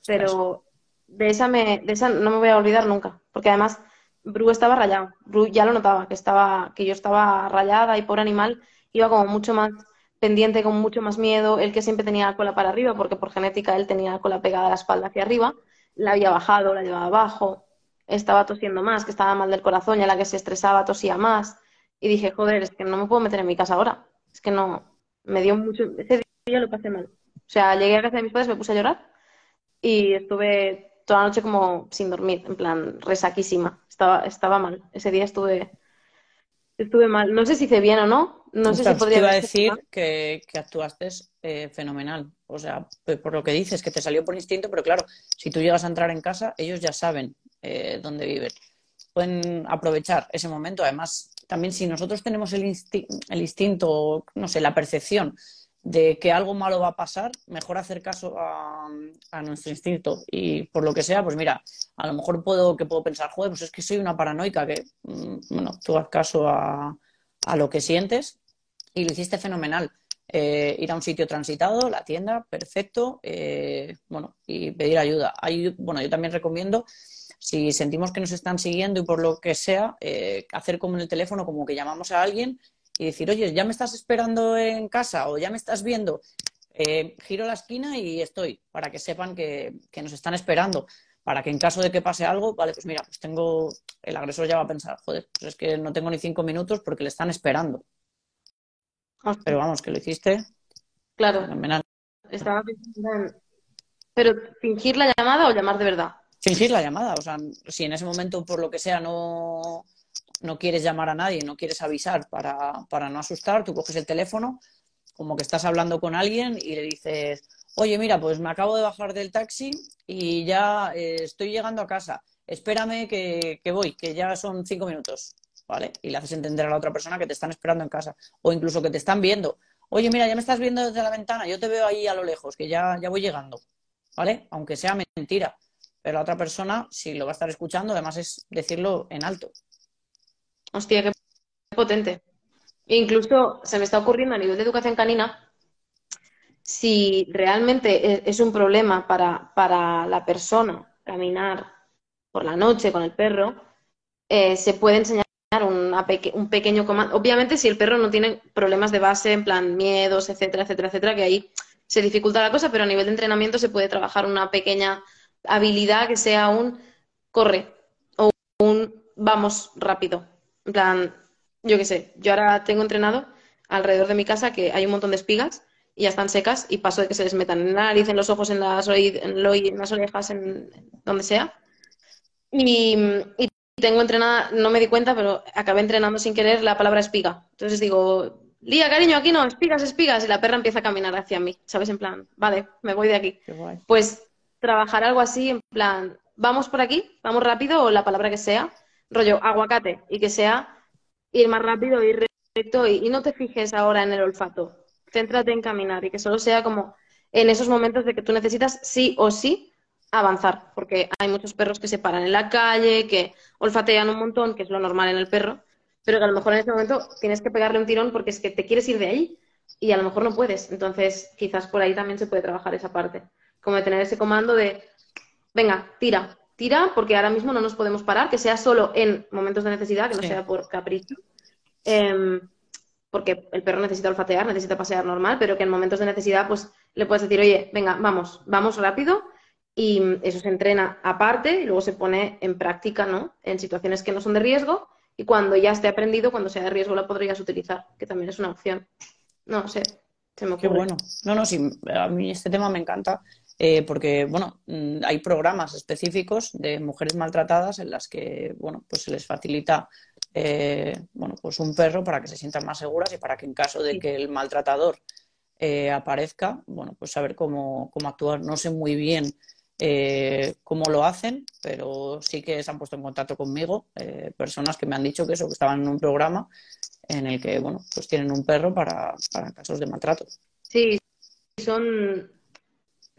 Pero de esa, me, de esa no me voy a olvidar nunca, porque además Bru estaba rayado. Bru ya lo notaba, que, estaba, que yo estaba rayada y por animal iba como mucho más pendiente, con mucho más miedo. El que siempre tenía la cola para arriba, porque por genética él tenía la cola pegada a la espalda hacia arriba, la había bajado, la llevaba abajo. Estaba tosiendo más, que estaba mal del corazón, y a la que se estresaba tosía más. Y dije, joder, es que no me puedo meter en mi casa ahora. Es que no, me dio mucho. Ese día lo pasé mal. O sea, llegué a casa de mis padres, me puse a llorar y estuve toda la noche como sin dormir, en plan resaquísima. Estaba, estaba mal. Ese día estuve, estuve mal. No sé si hice bien o no. No sé si podría te iba a decir que, que, actuaste eh, fenomenal. O sea, por lo que dices, que te salió por instinto, pero claro, si tú llegas a entrar en casa, ellos ya saben eh, dónde viven. Pueden aprovechar ese momento. Además, también si nosotros tenemos el, instinto, no sé, la percepción de que algo malo va a pasar, mejor hacer caso a, nuestro instinto. Y por lo que sea, pues mira, a lo mejor puedo que puedo pensar, joder, pues es que soy una paranoica, que, mm, bueno, tú haz caso a, lo que sientes y lo hiciste fenomenal. Eh, ir a un sitio transitado, la tienda, perfecto, eh, bueno, y pedir ayuda. bueno, yo también recomiendo, si sentimos que nos están siguiendo y por lo que sea, eh, hacer como en el teléfono, como que llamamos a alguien y decir, oye, ya me estás esperando en casa o ya me estás viendo, eh, giro la esquina y estoy, para que sepan que, nos están esperando, para que en caso de que pase algo, vale, pues mira, pues tengo, el agresor ya va a pensar, joder, pues es que no tengo ni cinco minutos porque le están esperando. Pero vamos, que lo hiciste. Claro. Estaba pensando Pero fingir la llamada o llamar de verdad. Fingir la llamada, o sea, si en ese momento por lo que sea no no quieres llamar a nadie, no quieres avisar para, para no asustar, tú coges el teléfono, como que estás hablando con alguien y le dices, oye, mira, pues me acabo de bajar del taxi y ya eh, estoy llegando a casa, espérame que, que, voy, que ya son cinco minutos, ¿vale? Y le haces entender a la otra persona que te están esperando en casa o incluso que te están viendo. Oye, mira, ya me estás viendo desde la ventana, yo te veo ahí a lo lejos, que ya, ya voy llegando, ¿vale? Aunque sea mentira. Pero la otra persona, si lo va a estar escuchando, además es decirlo en alto. Hostia, qué potente. Incluso se me está ocurriendo a nivel de educación canina, si realmente e-, es un problema para, la persona caminar por la noche con el perro, eh, se puede enseñar un pequeño comando. Obviamente, si el perro no tiene problemas de base, en plan miedos, etcétera, etcétera, etcétera, que ahí se dificulta la cosa, pero a nivel de entrenamiento se puede trabajar una pequeña habilidad que sea un corre o un vamos rápido. En plan, yo qué sé, yo ahora tengo entrenado alrededor de mi casa que hay un montón de espigas y ya están secas y paso de que se les metan en la nariz, en los ojos, en las, en, las orejas, en donde sea. Y, tengo entrenada, no me di cuenta, pero acabé entrenando sin querer la palabra espiga. Entonces digo, Lía, cariño, aquí no, espigas, espigas. Y la perra empieza a caminar hacia mí, ¿sabes? En plan, vale, me voy de aquí. Pues trabajar algo así, en plan, vamos por aquí, vamos rápido, o la palabra que sea, rollo aguacate y que sea ir más rápido, ir recto y, no te fijes ahora en el olfato. Céntrate en caminar y que solo sea como en esos momentos de que tú necesitas sí o sí avanzar, porque hay muchos perros que se paran en la calle, que olfatean un montón, que es lo normal en el perro, pero que a lo mejor en ese momento tienes que pegarle un tirón porque es que te quieres ir de ahí y a lo mejor no puedes. Entonces, quizás por ahí también se puede trabajar esa parte, como de tener ese comando de, venga, tira, tira, porque ahora mismo no nos podemos parar, que sea solo en momentos de necesidad, que no Sí. sea por capricho. Em, porque el perro necesita olfatear, necesita pasear normal, pero que en momentos de necesidad, pues le puedes decir, oye, venga, vamos, vamos rápido. Y eso se entrena aparte y luego se pone en práctica, ¿no? En situaciones que no son de riesgo. Y cuando ya esté aprendido, cuando sea de riesgo, la podrías utilizar, que también es una opción. No sé, se me Qué ocurre. bueno. No, no, sí, a mí este tema me encanta eh, porque, bueno, mm, hay programas específicos de mujeres maltratadas en las que, bueno, pues se les facilita, eh, bueno, pues un perro para que se sientan más seguras y para que en caso de que el maltratador eh, aparezca, bueno, pues saber cómo, cómo actuar. No sé muy bien eh, cómo lo hacen, pero sí que se han puesto en contacto conmigo eh, personas que me han dicho que eso, que estaban en un programa en el que, bueno, pues tienen un perro para, para casos de maltrato. Sí, son.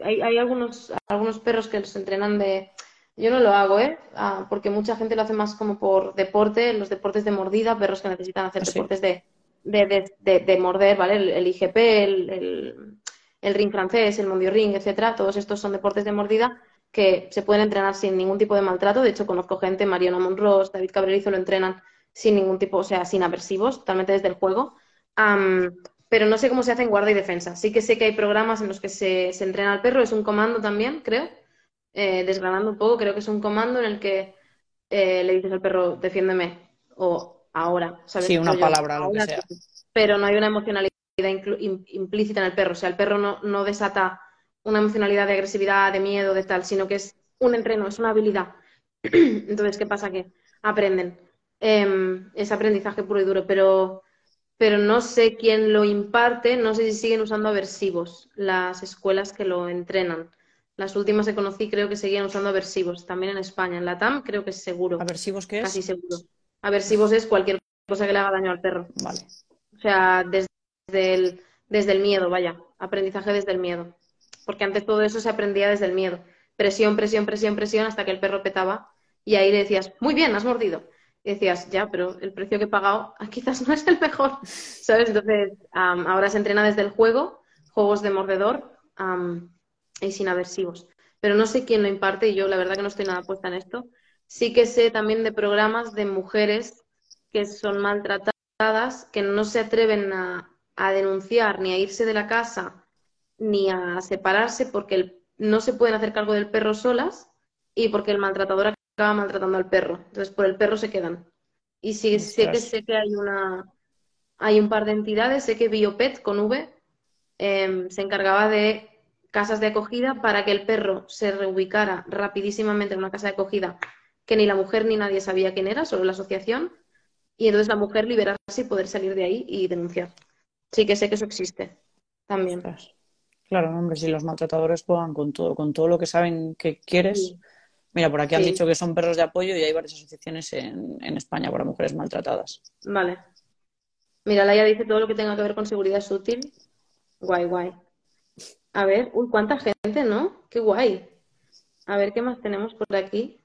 Hay, hay algunos, algunos perros que los entrenan de. Yo no lo hago, ¿eh? Ah, porque mucha gente lo hace más como por deporte, los deportes de mordida, perros que necesitan hacer Ah, sí. deportes de, de, de, de- de morder, ¿vale? El, el IGP, el, el, el ring francés, el Mondio Ring, etcétera. Todos estos son deportes de mordida que se pueden entrenar sin ningún tipo de maltrato. De hecho, conozco gente, Mariona Monros, David Cabrerizo, lo entrenan sin ningún tipo, o sea, sin aversivos, totalmente desde el juego. Pero no sé cómo se hace en guardia y defensa. Sí que sé que hay programas en los que se, se entrena al perro, es un comando también, creo. Eh, desgranando un poco, creo que es un comando en el que eh, le dices al perro, defiéndeme, o ahora, ¿sabes? Sí, una palabra, lo que sea. Pero no hay una emocionalidad implícita en el perro. O sea, el perro no, no desata una emocionalidad de agresividad, de miedo, de tal, sino que es un entreno, es una habilidad. Entonces, ¿qué pasa? Que aprenden. Em, es aprendizaje puro y duro, pero, pero no sé quién lo imparte, no sé si siguen usando aversivos las escuelas que lo entrenan. Las últimas que conocí creo que seguían usando aversivos, también en España. En la TAM creo que es seguro, ¿Aversivos qué casi es? seguro. Aversivos es cualquier cosa que le haga daño al perro. Vale. O sea, desde el, desde el miedo, vaya, aprendizaje desde el miedo. Porque antes todo eso se aprendía desde el miedo. Presión, presión, presión, presión, hasta que el perro petaba y ahí le decías, muy bien, has mordido. Y decías, ya, pero el precio que he pagado ah, quizás no es el mejor, ¿sabes? Entonces, ahora se entrena desde el juego, juegos de mordedor am, y sin aversivos. Pero no sé quién lo imparte y yo la verdad que no estoy nada puesta en esto. Sí que sé también de programas de mujeres que son maltratadas, que no se atreven a, a denunciar ni a irse de la casa ni a separarse porque el- no se pueden hacer cargo del perro solas y porque el maltratador acaba maltratando al perro. Entonces, por el perro se quedan. Y sí, sé que sé que hay una hay un par de entidades, sé que Biopet con V em, se encargaba de casas de acogida para que el perro se reubicara rapidísimamente en una casa de acogida que ni la mujer ni nadie sabía quién era, solo la asociación, y entonces la mujer liberarse y poder salir de ahí y denunciar. Sí que sé que eso existe también. Claro, hombre, si los maltratadores juegan con todo, con todo lo que saben que quieres. Sí. Mira, por aquí han Sí. dicho que son perros de apoyo y hay varias asociaciones en, en España para mujeres maltratadas. Vale. Mira, Laia dice todo lo que tenga que ver con seguridad es útil. Guay, guay. A ver, uy, cuánta gente, ¿no? Qué guay. A ver, ¿qué más tenemos por aquí?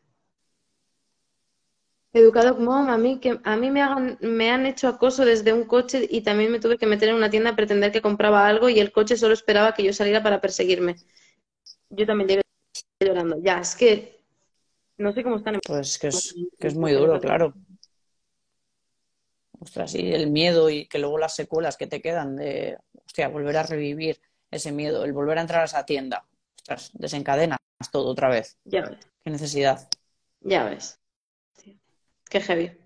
Educado Mom, a mí, que, a mí me, hagan, me han hecho acoso desde un coche y también me tuve que meter en una tienda a pretender que compraba algo y el coche solo esperaba que yo saliera para perseguirme. Yo también llegué llorando. Ya, es que no sé cómo están en Pues que es, que es muy duro, claro. Ostras, y el miedo y que luego las secuelas que te quedan de, hostia, volver a revivir ese miedo, el volver a entrar a esa tienda. Ostras, desencadenas todo otra vez. Ya ves. Qué necesidad. Ya ves. Qué heavy.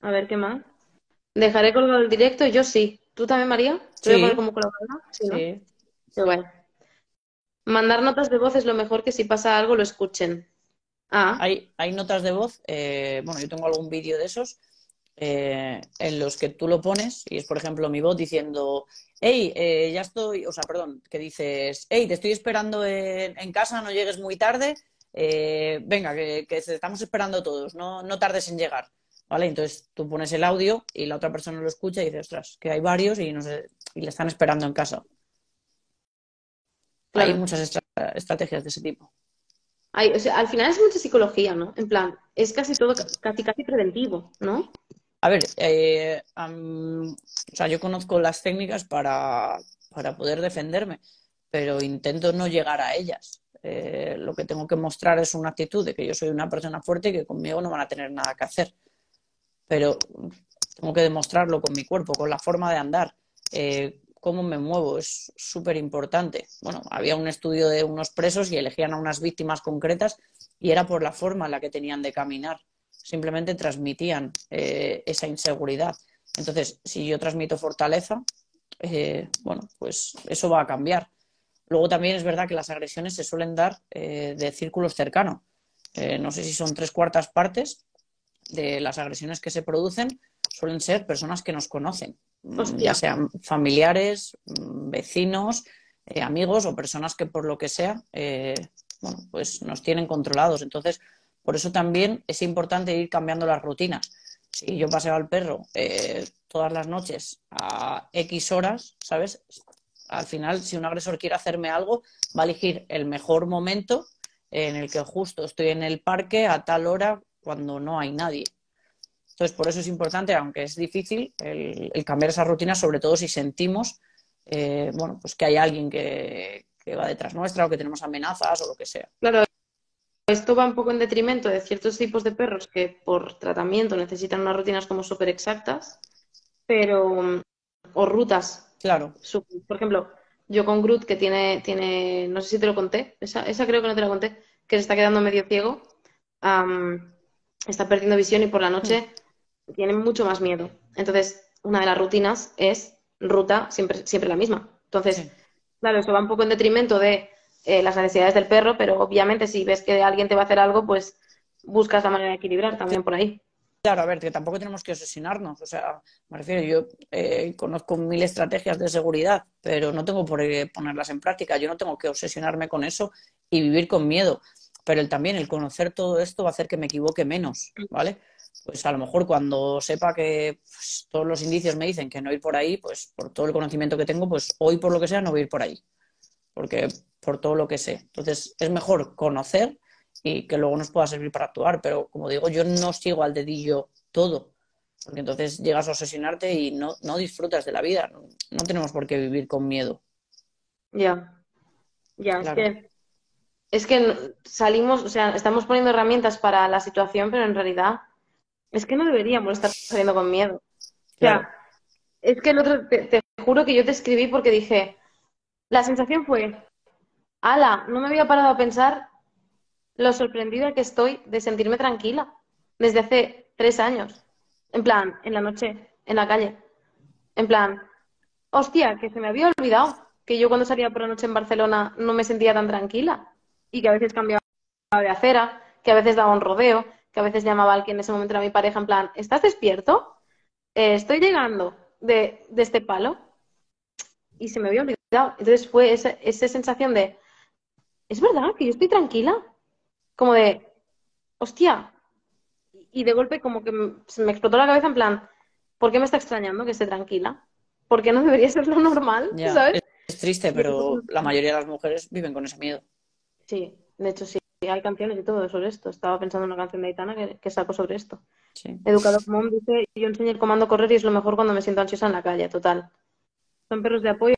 A ver, ¿qué más? ¿Dejaré colgado el directo? Yo sí. ¿Tú también, María? ¿Te voy a Sí. como colaboradora? Sí, ¿no? Sí. Qué guay. Mandar notas de voz es lo mejor que si pasa algo lo escuchen. Ah, Hay, hay notas de voz, eh, bueno, yo tengo algún vídeo de esos eh, en los que tú lo pones y es, por ejemplo, mi voz diciendo, hey, eh, ya estoy, o sea, perdón, que dices, hey, te estoy esperando en, en casa, no llegues muy tarde, eh, venga, que, que te estamos esperando todos, no, no tardes en llegar. ¿Vale? Entonces tú pones el audio y la otra persona lo escucha y dice, ostras, que hay varios y, no sé, y le están esperando en casa. Claro. Hay muchas estra- estrategias de ese tipo. Hay- o sea, al final es mucha psicología, ¿no? En plan, es casi todo ca- casi casi preventivo, ¿no? A ver, eh, o sea, yo conozco las técnicas para, para poder defenderme, pero intento no llegar a ellas. Eh, lo que tengo que mostrar es una actitud de que yo soy una persona fuerte y que conmigo no van a tener nada que hacer. Pero tengo que demostrarlo con mi cuerpo, con la forma de andar, eh, cómo me muevo, es súper importante. Bueno, había un estudio de unos presos y elegían a unas víctimas concretas y era por la forma en la que tenían de caminar. Simplemente transmitían eh, esa inseguridad. Entonces, si yo transmito fortaleza, eh, bueno, pues eso va a cambiar. Luego también es verdad que las agresiones se suelen dar eh, de círculos cercanos. No sé si son tres cuartas partes de las agresiones que se producen suelen ser personas que nos conocen, Hostia. ya sean familiares, mm, vecinos, eh, amigos o personas que por lo que sea, eh, bueno, pues nos tienen controlados. Entonces, por eso también es importante ir cambiando las rutinas. Si yo paseo al perro eh, todas las noches a X horas, ¿sabes? Al final, si un agresor quiere hacerme algo, va a elegir el mejor momento en el que justo estoy en el parque a tal hora cuando no hay nadie. Entonces, por eso es importante, aunque es difícil, el, el cambiar esa rutina, sobre todo si sentimos eh, bueno, pues que hay alguien que, que va detrás nuestra o que tenemos amenazas o lo que sea. Claro, esto va un poco en detrimento de ciertos tipos de perros que por tratamiento necesitan unas rutinas como súper exactas, pero o rutas. Claro, Por ejemplo, yo con Groot, que tiene, tiene, no sé si te lo conté, esa, esa creo que no te la conté, que se está quedando medio ciego, am, está perdiendo visión y por la noche tiene mucho más miedo. Entonces, una de las rutinas es ruta siempre, siempre la misma. Entonces, Sí. claro, eso va un poco en detrimento de eh, las necesidades del perro, pero obviamente si ves que alguien te va a hacer algo, pues buscas la manera de equilibrar también por ahí. Claro, a ver, que tampoco tenemos que obsesionarnos. O sea, me refiero, yo eh, conozco mil estrategias de seguridad, pero no tengo por qué ponerlas en práctica. Yo no tengo que obsesionarme con eso y vivir con miedo. Pero el, también el conocer todo esto va a hacer que me equivoque menos, ¿vale? Pues a lo mejor cuando sepa que pues, todos los indicios me dicen que no ir por ahí, pues por todo el conocimiento que tengo, pues hoy por lo que sea no voy a ir por ahí. Porque por todo lo que sé. Entonces es mejor conocer y que luego nos pueda servir para actuar. Pero como digo, yo no sigo al dedillo todo, porque entonces llegas a obsesionarte y no, no disfrutas de la vida. No, no tenemos por qué vivir con miedo. Ya, ya, Claro. es que es que salimos, o sea, estamos poniendo herramientas para la situación, pero en realidad es que no deberíamos estar saliendo con miedo. O sea, es que el otro, te, te juro que yo te escribí porque dije, la sensación fue, ala, no me había parado a pensar lo sorprendida que estoy de sentirme tranquila desde hace tres años. En plan, en la noche, en la calle. En plan, hostia, que se me había olvidado que yo cuando salía por la noche en Barcelona no me sentía tan tranquila y que a veces cambiaba de acera, que a veces daba un rodeo, que a veces llamaba a alguien en ese momento era mi pareja en plan, ¿estás despierto? Eh, estoy llegando de, de este palo y se me había olvidado. Entonces fue esa, esa sensación de, es verdad que yo estoy tranquila, como de, hostia, y de golpe como que se me explotó la cabeza en plan, ¿por qué me está extrañando que esté tranquila? ¿Por qué no debería ser lo normal? Ya, ¿Sabes? es, es triste, pero la mayoría de las mujeres viven con ese miedo. Sí, de hecho sí, hay canciones y todo sobre esto. Estaba pensando en una canción de Aitana que, que sacó sobre esto. Sí. Educador Mom dice, yo enseño el comando correr y es lo mejor cuando me siento ansiosa en la calle, total. Son perros de apoyo.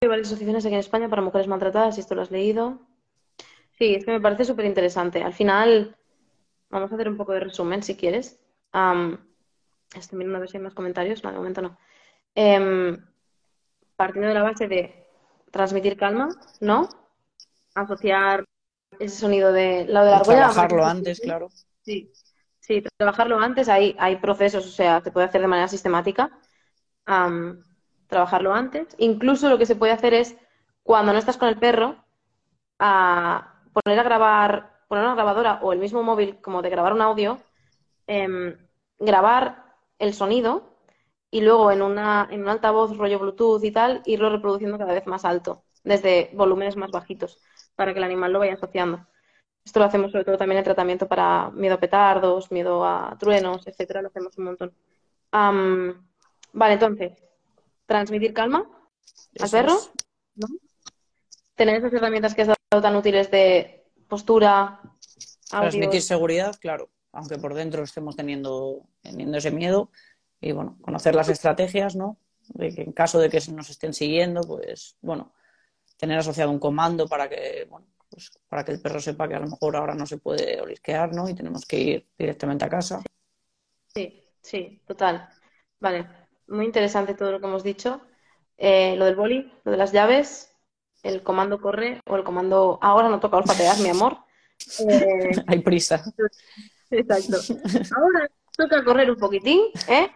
Hay varias asociaciones aquí en España para mujeres maltratadas, si esto lo has leído. Sí, es que me parece súper interesante. Al final, vamos a hacer un poco de resumen, si quieres. Am, estoy mirando a ver si hay más comentarios. No, de momento no. Em, partiendo de la base de transmitir calma, ¿no? Asociar ese sonido de lo de la argolla. Trabajarlo antes, claro. Sí, sí, trabajarlo antes, hay, hay procesos, o sea, se puede hacer de manera sistemática. Am, trabajarlo antes. Incluso lo que se puede hacer es, cuando no estás con el perro, a poner a grabar, poner una grabadora o el mismo móvil como de grabar un audio, em, grabar el sonido y luego en una, en un altavoz rollo Bluetooth y tal, irlo reproduciendo cada vez más alto, desde volúmenes más bajitos, para que el animal lo vaya asociando. Esto lo hacemos sobre todo también en tratamiento para miedo a petardos, miedo a truenos, etcétera, lo hacemos un montón. Am, vale, entonces, transmitir calma al perro. ¿no? Tener esas herramientas que has dado tan útiles de postura, audio. Transmitir seguridad, claro, aunque por dentro estemos teniendo, teniendo ese miedo. Y bueno, conocer las estrategias, ¿no? De que en caso de que nos estén siguiendo, pues bueno, tener asociado un comando para que, bueno, pues para que el perro sepa que a lo mejor ahora no se puede olisquear, ¿no? Y tenemos que ir directamente a casa. Sí, sí, total. Vale, muy interesante todo lo que hemos dicho. Eh, lo del boli, lo de las llaves, el comando corre o el comando ahora no toca olfatear, mi amor. Eh, Hay prisa. exacto. Ahora toca correr un poquitín, ¿eh?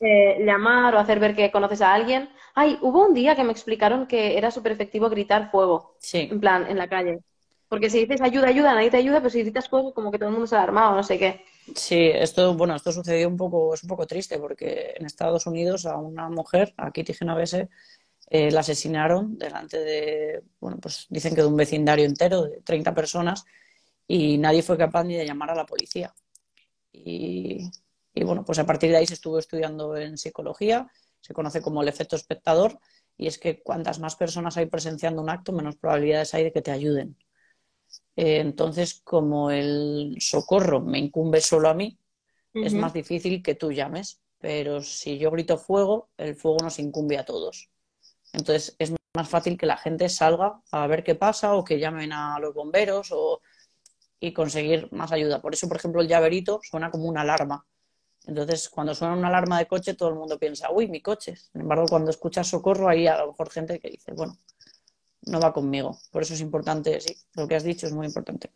Eh, llamar o hacer ver que conoces a alguien. Ay, hubo un día que me explicaron que era súper efectivo gritar fuego, Sí, en plan, en la calle. Porque si dices ayuda, ayuda, nadie te ayuda, pero si gritas fuego, como que todo el mundo se ha alarmado, no sé qué. sí, esto, bueno, esto sucedió un poco, es un poco triste porque en Estados Unidos a una mujer, a Kitty Genovese, eh, la asesinaron delante de, bueno, pues dicen que de un vecindario entero de 30 personas y nadie fue capaz ni de llamar a la policía. Y, y bueno, pues a partir de ahí se estuvo estudiando en psicología, se conoce como el efecto espectador, y es que cuantas más personas hay presenciando un acto, menos probabilidades hay de que te ayuden. Eh, entonces, como el socorro me incumbe solo a mí, es más difícil que tú llames, pero si yo grito fuego, el fuego nos incumbe a todos. Entonces es más fácil que la gente salga a ver qué pasa o que llamen a los bomberos o... y conseguir más ayuda. Por eso, por ejemplo, el llaverito suena como una alarma. Entonces, cuando suena una alarma de coche, todo el mundo piensa, uy, mi coche. Sin embargo, cuando escuchas socorro, hay a lo mejor gente que dice, bueno, no va conmigo. Por eso es importante, sí, lo que has dicho es muy importante.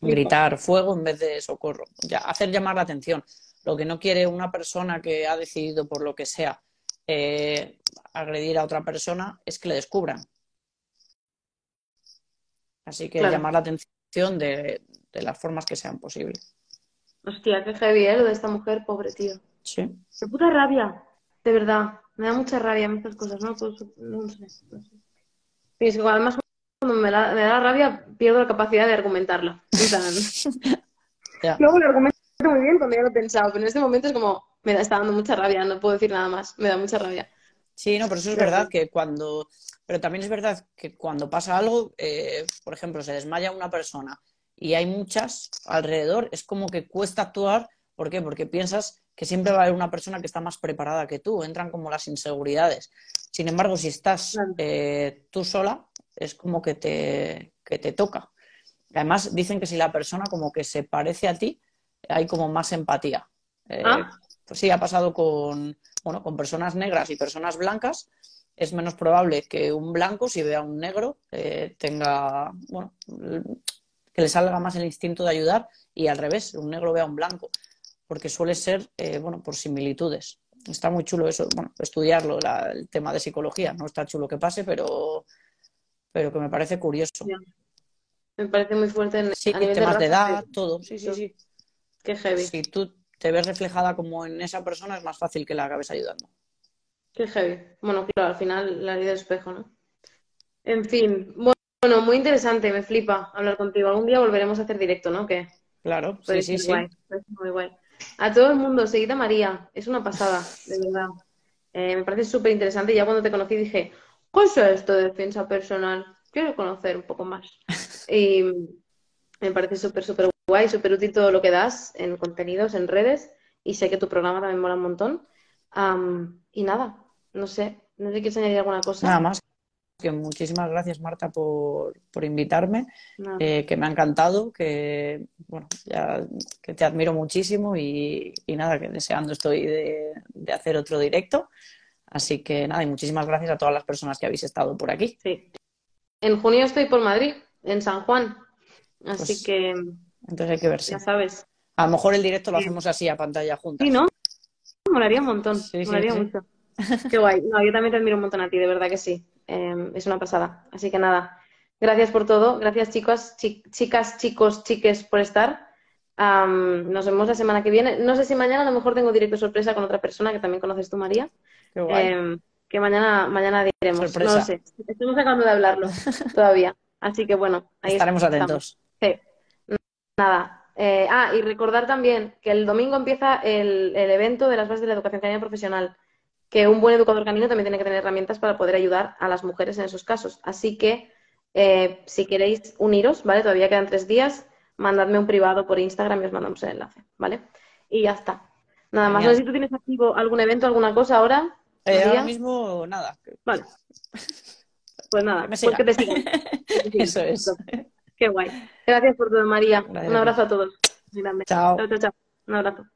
Gritar fuego en vez de socorro. Ya, hacer llamar la atención. Lo que no quiere una persona que ha decidido, por lo que sea, eh, agredir a otra persona es que le descubran. Así que Claro. llamar la atención de, de las formas que sean posibles. Hostia, qué heavy, ¿eh? Lo de esta mujer, pobre tío. Sí. Qué puta rabia, de verdad. Me da mucha rabia estas cosas, ¿no? Pues, no sé, no sé. Y es que además, cuando me da, me da rabia, pierdo la capacidad de argumentarla. Luego lo argumento muy bien cuando ya lo he pensado, pero en este momento es como, me da, está dando mucha rabia, no puedo decir nada más, me da mucha rabia. Sí, no, pero eso es verdad que cuando, pero también es verdad que cuando pasa algo, eh, por ejemplo, se desmaya una persona y hay muchas alrededor, es como que cuesta actuar. ¿Por qué? Porque piensas que siempre va a haber una persona que está más preparada que tú, entran como las inseguridades. Sin embargo, si estás eh, tú sola, es como que te, que te toca. Además, dicen que si la persona como que se parece a ti, hay como más empatía. Eh, Ah. Pues sí, ha pasado con, bueno, con personas negras y personas blancas. Es menos probable que un blanco, si ve a un negro, eh, tenga, bueno, que le salga más el instinto de ayudar y al revés, un negro ve a un blanco, porque suele ser, eh, bueno, por similitudes. Está muy chulo eso, bueno, estudiarlo, la- el tema de psicología. No está chulo que pase, pero, pero que me parece curioso. Me parece muy fuerte en, Sí, a nivel temas de edad, todo. Sí, sí, sí. Qué heavy, Si tú te ves reflejada como en esa persona, es más fácil que la acabes ayudando. qué heavy. Bueno, claro, al final la ley del espejo, ¿no? En fin, bueno, muy interesante, me flipa hablar contigo. Algún día volveremos a hacer directo, ¿no? ¿Qué? Claro, sí, sí, sí. guay, muy guay. A todo el mundo, seguid a María, es una pasada, de verdad. Eh, me parece súper interesante. Ya cuando te conocí dije, ¿qué es esto de defensa personal? Quiero conocer un poco más. Y me parece súper, súper guay, súper útil todo lo que das en contenidos, en redes. Y sé que tu programa también mola un montón. Am, y nada, no sé, no sé si quieres añadir alguna cosa. Nada más. Que muchísimas gracias, Marta, por, por invitarme, eh, que me ha encantado, que, bueno, ya, que te admiro muchísimo y, y nada, que deseando estoy de, de hacer otro directo. Así que nada, y muchísimas gracias a todas las personas que habéis estado por aquí. Sí. En junio estoy por Madrid, en San Juan. Así Pues, que Entonces hay que verse. ya sabes. A lo mejor el directo lo hacemos así a pantalla juntas. Sí, ¿no? Molaría un montón, Sí, sí, molaría sí. mucho. Qué guay. No, yo también te admiro un montón a ti, de verdad que sí. Eh, es una pasada. Así que nada, gracias por todo. Gracias, chicos, chi- chicas, chicos, chiques, por estar. Nos vemos la semana que viene. No sé si mañana a lo mejor tengo directo sorpresa con otra persona que también conoces tú, María. Qué guay. Em, que mañana, mañana diremos. Sorpresa. No lo sé. Estamos acabando de hablarlo todavía. Así que bueno, ahí Estaremos estamos. atentos. Sí. Nada. Eh, ah, y recordar también que el domingo empieza el, el evento de las bases de la educación canina profesional, que un buen educador canino también tiene que tener herramientas para poder ayudar a las mujeres en esos casos. Así que, eh, si queréis uniros, ¿vale? Todavía quedan tres días, mandadme un privado por Instagram y os mandamos el enlace, ¿vale? Y ya está. Nada más. No sé si tú tienes activo algún evento, alguna cosa ahora. Eh, ahora mismo, nada. Vale. Pues nada, pues que te sigan. Eso es. Qué guay. Gracias por todo, María. Gracias Un abrazo a todos. Grande. Chao. Chao, chao, chao. Un abrazo.